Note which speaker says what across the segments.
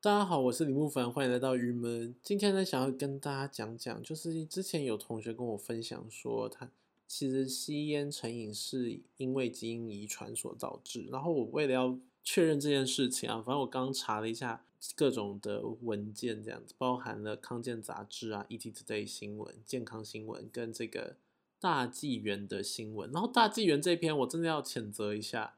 Speaker 1: 大家好，我是李木凡，欢迎来到鱼门。今天呢，想要跟大家讲讲，就是之前有同学跟我分享说，他其实吸烟成瘾是因为基因遗传所导致。然后我为了要确认这件事情啊，反正我刚查了一下各种的文件，这样子包含了康健杂志啊、ET Today 新闻、健康新闻跟这个大纪元的新闻。然后大纪元这篇我真的要谴责一下。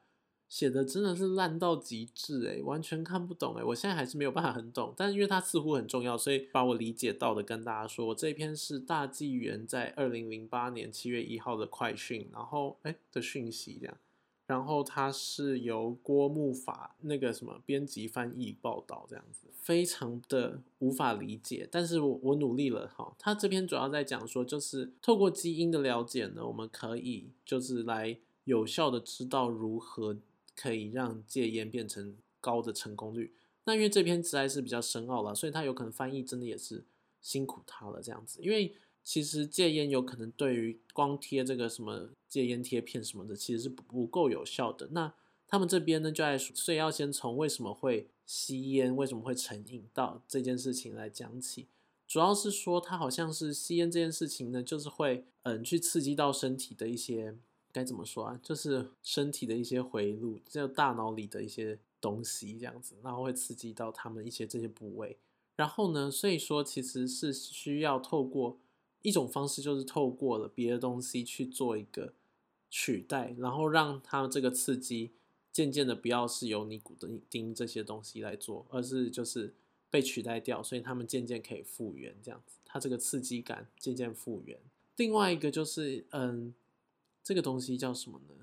Speaker 1: 写的真的是烂到极致诶，完全看不懂诶，我现在还是没有办法很懂，但是因为它似乎很重要，所以把我理解到的跟大家说。我这篇是大纪元在二零零八年七月一号的快讯，然后哎的讯息这样，然后它是由郭木法那个什么编辑翻译报道这样子，非常的无法理解，但是我我努力了哈。他这篇主要在讲说，就是透过基因的了解呢，我们可以就是来有效的知道如何。可以让戒烟变成高的成功率。那因为这篇实在是比较深奥了，所以他有可能翻译真的也是辛苦他了这样子。因为其实戒烟有可能对于光贴这个什么戒烟贴片什么的，其实是不够有效的。那他们这边呢就在，所以要先从为什么会吸烟，为什么会成瘾到这件事情来讲起。主要是说他好像是吸烟这件事情呢，就是会嗯去刺激到身体的一些。该怎么说啊？就是身体的一些回路，就大脑里的一些东西这样子，然后会刺激到他们一些这些部位。然后呢，所以说其实是需要透过一种方式，就是透过了别的东西去做一个取代，然后让它这个刺激渐渐的不要是由尼古丁这些东西来做，而是就是被取代掉，所以他们渐渐可以复原这样子，它这个刺激感渐渐复原。另外一个就是嗯。这个东西叫什么呢？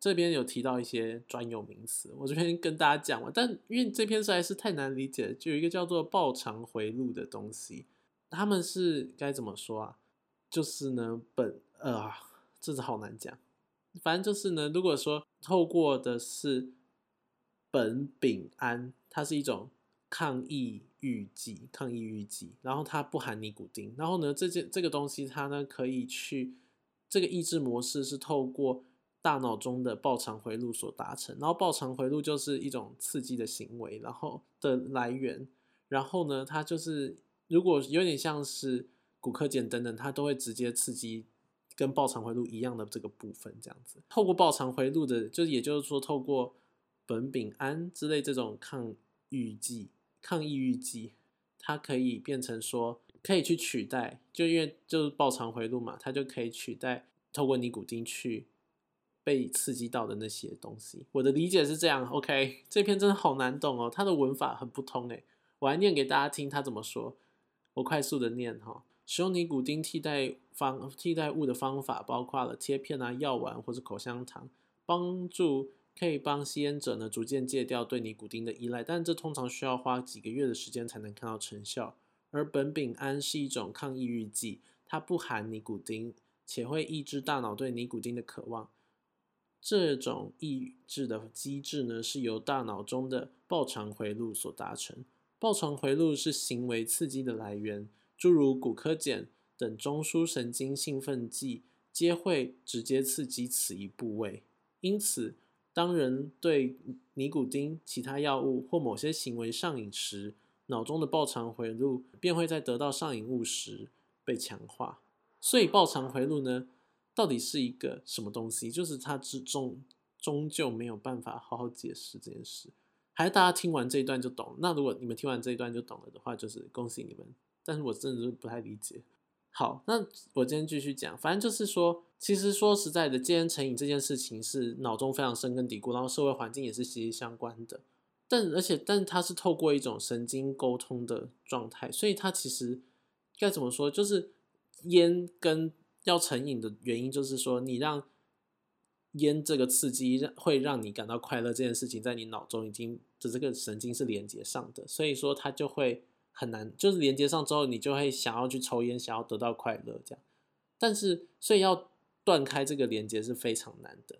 Speaker 1: 这边有提到一些专有名词，我这边跟大家讲嘛。但因为这篇实在是太难理解，就有一个叫做报偿回路的东西，他们是该怎么说啊？就是呢，本呃，这是好难讲。反正就是呢，如果说透过的是苯丙胺，它是一种抗抑郁剂，抗抑郁剂，然后它不含尼古丁，然后呢，这件这个东西它呢可以去。这个抑制模式是透过大脑中的报偿回路所达成，然后报偿回路就是一种刺激的行为，然后的来源，然后呢，它就是如果有点像是骨科碱等等，它都会直接刺激跟报偿回路一样的这个部分，这样子。透过报偿回路的，就也就是说，透过苯丙胺之类这种抗抑郁剂、抗抑郁剂，它可以变成说。可以去取代，就因为就是报偿回路嘛，它就可以取代透过尼古丁去被刺激到的那些东西。我的理解是这样，OK？这篇真的好难懂哦，它的文法很不通诶。我来念给大家听，他怎么说？我快速的念哈。使用尼古丁替代方替代物的方法包括了贴片啊、药丸或者口香糖，帮助可以帮吸烟者呢逐渐戒掉对尼古丁的依赖，但这通常需要花几个月的时间才能看到成效。而苯丙胺是一种抗抑郁剂，它不含尼古丁，且会抑制大脑对尼古丁的渴望。这种抑制的机制呢，是由大脑中的报偿回路所达成。报偿回路是行为刺激的来源，诸如骨科碱等中枢神经兴奋剂皆会直接刺激此一部位。因此，当人对尼古丁、其他药物或某些行为上瘾时，脑中的报偿回路便会在得到上瘾物时被强化，所以报偿回路呢，到底是一个什么东西？就是它之中终究没有办法好好解释这件事，还是大家听完这一段就懂？那如果你们听完这一段就懂了的话，就是恭喜你们。但是我真的是不太理解。好，那我今天继续讲，反正就是说，其实说实在的，戒烟成瘾这件事情是脑中非常深根蒂固，然后社会环境也是息息相关的。但而且，但它是透过一种神经沟通的状态，所以它其实该怎么说？就是烟跟要成瘾的原因，就是说你让烟这个刺激会让你感到快乐这件事情，在你脑中已经的这个神经是连接上的，所以说它就会很难，就是连接上之后，你就会想要去抽烟，想要得到快乐这样。但是，所以要断开这个连接是非常难的。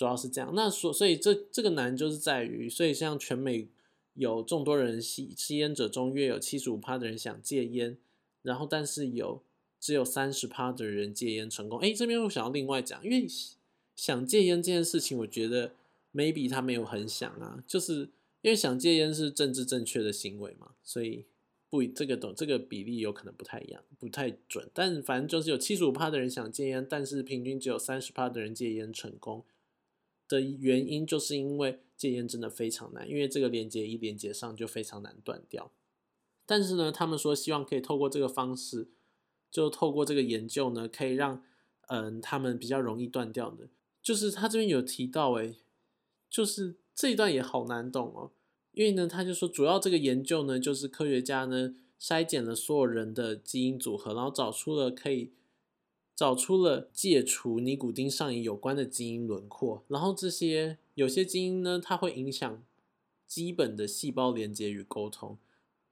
Speaker 1: 主要是这样，那所所以这这个难就是在于，所以像全美有众多人吸吸烟者中，约有七十五趴的人想戒烟，然后但是有只有三十趴的人戒烟成功。哎，这边我想要另外讲，因为想戒烟这件事情，我觉得 maybe 他没有很想啊，就是因为想戒烟是政治正确的行为嘛，所以不这个懂这个比例有可能不太一样，不太准。但反正就是有七十五趴的人想戒烟，但是平均只有三十趴的人戒烟成功的原因，就是因为戒烟真的非常难，因为这个连接一连接上就非常难断掉。但是呢，他们说希望可以透过这个方式，就透过这个研究呢，可以让嗯他们比较容易断掉的。就是他这边有提到，诶，就是这一段也好难懂哦。因为呢，他就说主要这个研究呢，就是科学家呢筛减了所有人的基因组合，然后找出了可以找出了戒除尼古丁上瘾有关的基因轮廓。然后这些有些基因呢，它会影响基本的细胞连接与沟通，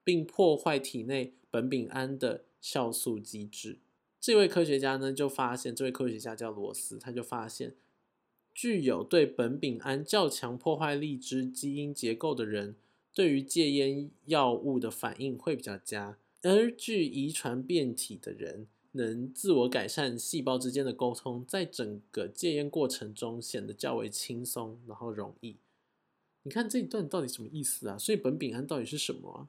Speaker 1: 并破坏体内苯丙胺的酵素机制。这位科学家呢就发现，这位科学家叫罗斯，他就发现。具有对苯丙胺较强破坏力之基因结构的人，对于戒烟药物的反应会比较佳；而具遗传变体的人，能自我改善细胞之间的沟通，在整个戒烟过程中显得较为轻松，然后容易。你看这一段到底什么意思啊？所以苯丙胺到底是什么？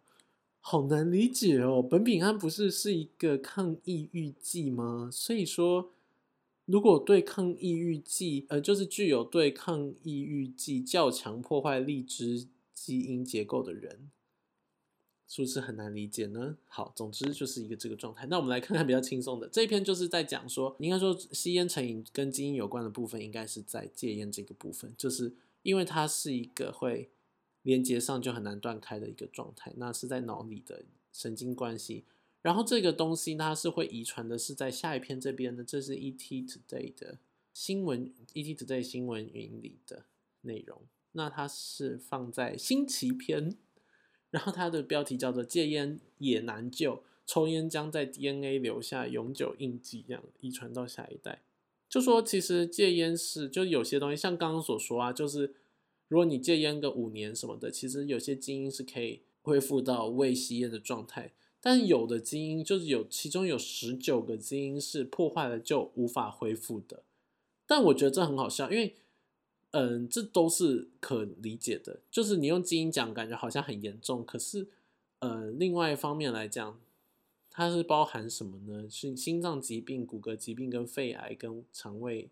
Speaker 1: 好难理解哦。苯丙胺不是是一个抗抑郁剂吗？所以说。如果对抗抑郁剂，呃，就是具有对抗抑郁剂较强破坏力之基因结构的人，是不是很难理解呢？好，总之就是一个这个状态。那我们来看看比较轻松的这一篇，就是在讲说，应该说吸烟成瘾跟基因有关的部分，应该是在戒烟这个部分，就是因为它是一个会连接上就很难断开的一个状态，那是在脑里的神经关系。然后这个东西它是会遗传的，是在下一篇这边的，这是 ET Today 的新闻，ET Today 新闻云里的内容。那它是放在星期篇，然后它的标题叫做“戒烟也难救，抽烟将在 DNA 留下永久印记”，这样遗传到下一代。就说其实戒烟是，就有些东西像刚刚所说啊，就是如果你戒烟个五年什么的，其实有些基因是可以恢复到未吸烟的状态。但有的基因就是有，其中有十九个基因是破坏了就无法恢复的。但我觉得这很好笑，因为，嗯，这都是可理解的。就是你用基因讲，感觉好像很严重。可是，呃，另外一方面来讲，它是包含什么呢？是心脏疾病、骨骼疾病、跟肺癌、跟肠胃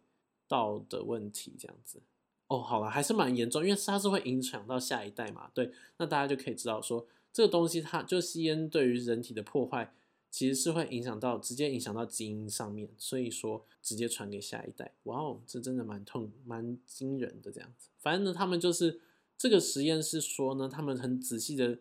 Speaker 1: 道的问题这样子。哦，好了，还是蛮严重，因为它是会影响到下一代嘛。对，那大家就可以知道说。这个东西，它就吸烟对于人体的破坏，其实是会影响到直接影响到基因上面，所以说直接传给下一代。哇哦，这真的蛮痛、蛮惊人的这样子。反正呢，他们就是这个实验是说呢，他们很仔细的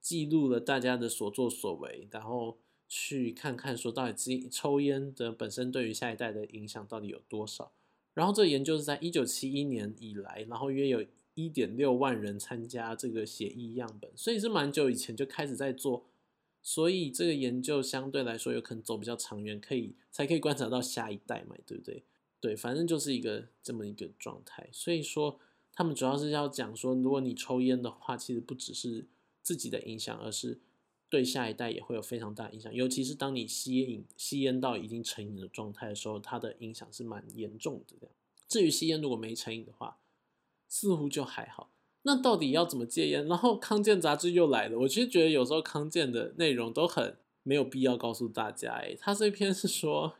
Speaker 1: 记录了大家的所作所为，然后去看看说到底抽烟的本身对于下一代的影响到底有多少。然后这研究是在一九七一年以来，然后约有。一点六万人参加这个血液样本，所以是蛮久以前就开始在做，所以这个研究相对来说有可能走比较长远，可以才可以观察到下一代嘛，对不对？对，反正就是一个这么一个状态。所以说，他们主要是要讲说，如果你抽烟的话，其实不只是自己的影响，而是对下一代也会有非常大影响。尤其是当你吸烟吸烟到已经成瘾的状态的时候，它的影响是蛮严重的。这样，至于吸烟如果没成瘾的话，似乎就还好，那到底要怎么戒烟？然后康健杂志又来了，我其实觉得有时候康健的内容都很没有必要告诉大家。诶，他这篇是说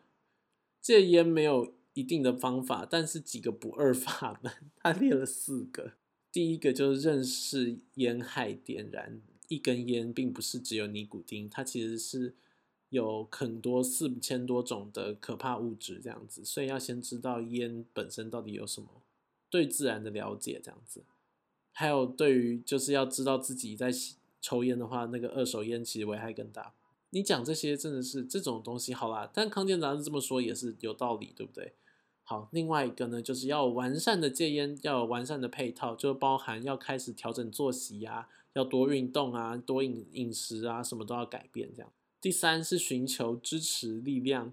Speaker 1: 戒烟没有一定的方法，但是几个不二法门，他列了四个。第一个就是认识烟害点燃一根烟，并不是只有尼古丁，它其实是有很多四千多种的可怕物质这样子，所以要先知道烟本身到底有什么。对自然的了解，这样子，还有对于就是要知道自己在抽烟的话，那个二手烟其实危害更大。你讲这些真的是这种东西，好啦，但康健杂志这么说也是有道理，对不对？好，另外一个呢，就是要完善的戒烟，要有完善的配套，就包含要开始调整作息啊，要多运动啊，多饮饮食啊，什么都要改变这样。第三是寻求支持力量。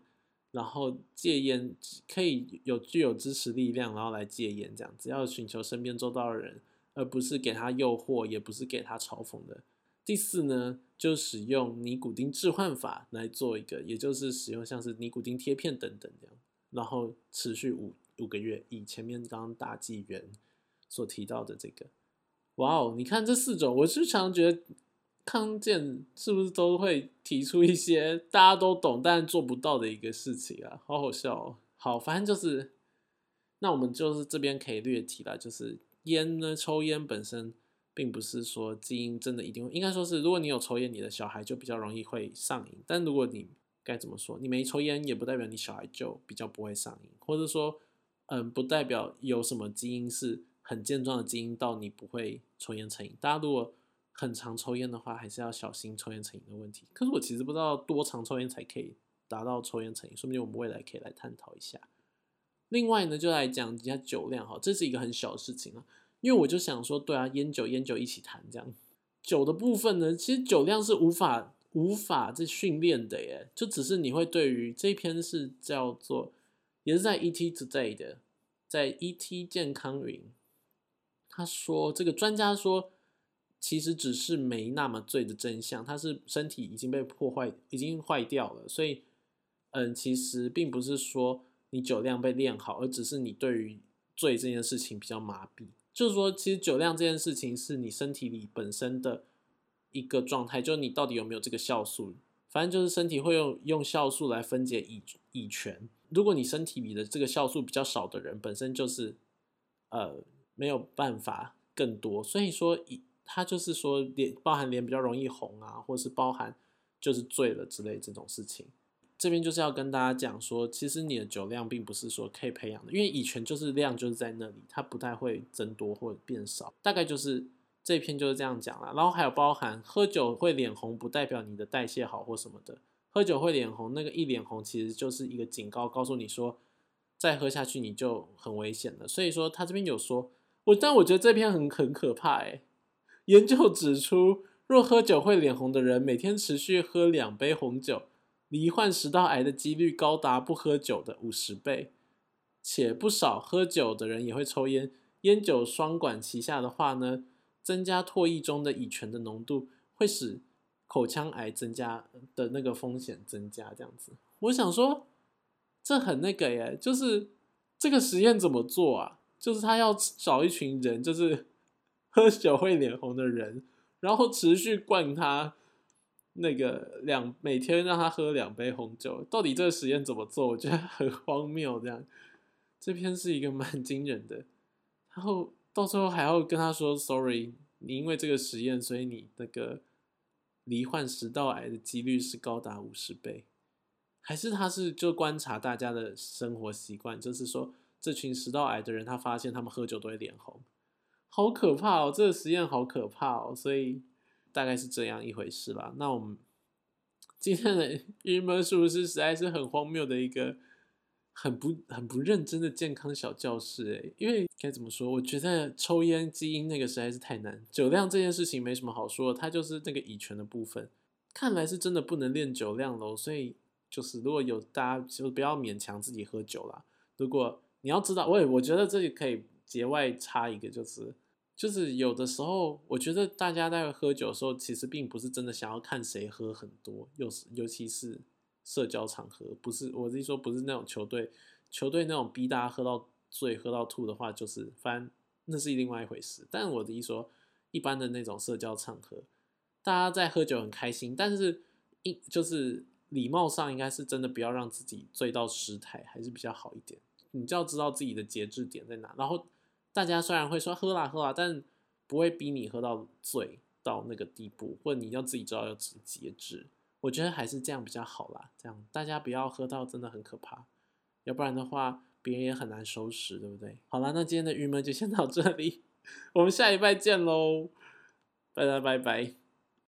Speaker 1: 然后戒烟可以有具有支持力量，然后来戒烟这样只，要寻求身边周到的人，而不是给他诱惑，也不是给他嘲讽的。第四呢，就使用尼古丁置换法来做一个，也就是使用像是尼古丁贴片等等这样，然后持续五五个月，以前面刚刚大纪元所提到的这个。哇哦，你看这四种，我是常觉得康健是不是都会提出一些大家都懂但做不到的一个事情啊？好好笑哦。好，反正就是，那我们就是这边可以略提了，就是烟呢，抽烟本身并不是说基因真的一定会，应该说是，如果你有抽烟，你的小孩就比较容易会上瘾。但如果你该怎么说，你没抽烟，也不代表你小孩就比较不会上瘾，或者说，嗯，不代表有什么基因是很健壮的基因到你不会抽烟成瘾。大家如果很常抽烟的话，还是要小心抽烟成瘾的问题。可是我其实不知道多长抽烟才可以。达到抽烟成瘾，说不定我们未来可以来探讨一下。另外呢，就来讲一下酒量哈，这是一个很小的事情啊。因为我就想说，对啊，烟酒烟酒一起谈这样。酒的部分呢，其实酒量是无法无法这训练的耶，就只是你会对于这篇是叫做，也是在 ET Today 的，在 ET 健康云，他说这个专家说。其实只是没那么醉的真相，他是身体已经被破坏，已经坏掉了。所以，嗯，其实并不是说你酒量被练好，而只是你对于醉这件事情比较麻痹。就是说，其实酒量这件事情是你身体里本身的一个状态，就是你到底有没有这个酵素。反正就是身体会用用酵素来分解乙乙醛。如果你身体里的这个酵素比较少的人，本身就是呃没有办法更多。所以说乙。他就是说脸包含脸比较容易红啊，或是包含就是醉了之类这种事情。这边就是要跟大家讲说，其实你的酒量并不是说可以培养的，因为乙醛就是量就是在那里，它不太会增多或者变少。大概就是这篇就是这样讲了。然后还有包含喝酒会脸红，不代表你的代谢好或什么的。喝酒会脸红，那个一脸红其实就是一个警告，告诉你说再喝下去你就很危险了。所以说他这边有说，我但我觉得这篇很很可怕哎。研究指出，若喝酒会脸红的人，每天持续喝两杯红酒，罹患食道癌的几率高达不喝酒的五十倍。且不少喝酒的人也会抽烟，烟酒双管齐下的话呢，增加唾液中的乙醛的浓度，会使口腔癌增加的那个风险增加。这样子，我想说，这很那个耶，就是这个实验怎么做啊？就是他要找一群人，就是。喝酒会脸红的人，然后持续灌他那个两每天让他喝两杯红酒，到底这个实验怎么做？我觉得很荒谬。这样，这篇是一个蛮惊人的。然后到最后还要跟他说：“Sorry，你因为这个实验，所以你那个罹患食道癌的几率是高达五十倍。”还是他是就观察大家的生活习惯，就是说这群食道癌的人，他发现他们喝酒都会脸红。好可怕哦！这个实验好可怕哦，所以大概是这样一回事啦。那我们今天的 郁闷是不是实在是很荒谬的一个很不很不认真的健康小教室？诶，因为该怎么说？我觉得抽烟基因那个实在是太难。酒量这件事情没什么好说，它就是那个乙醛的部分。看来是真的不能练酒量喽。所以就是如果有大家就不要勉强自己喝酒啦。如果你要知道，我也我觉得这里可以节外插一个，就是。就是有的时候，我觉得大家在喝酒的时候，其实并不是真的想要看谁喝很多，尤尤其是社交场合，不是我是说不是那种球队球队那种逼大家喝到醉、喝到吐的话，就是反那是另外一回事。但我的意思说，一般的那种社交场合，大家在喝酒很开心，但是一就是礼貌上应该是真的不要让自己醉到失态，还是比较好一点。你就要知道自己的节制点在哪，然后。大家虽然会说喝啦喝啦，但不会逼你喝到醉到那个地步，或者你要自己知道要自己节制。我觉得还是这样比较好啦，这样大家不要喝到真的很可怕，要不然的话别人也很难收拾，对不对？好啦，那今天的郁闷就先到这里，我们下一拜见喽，拜拜拜拜。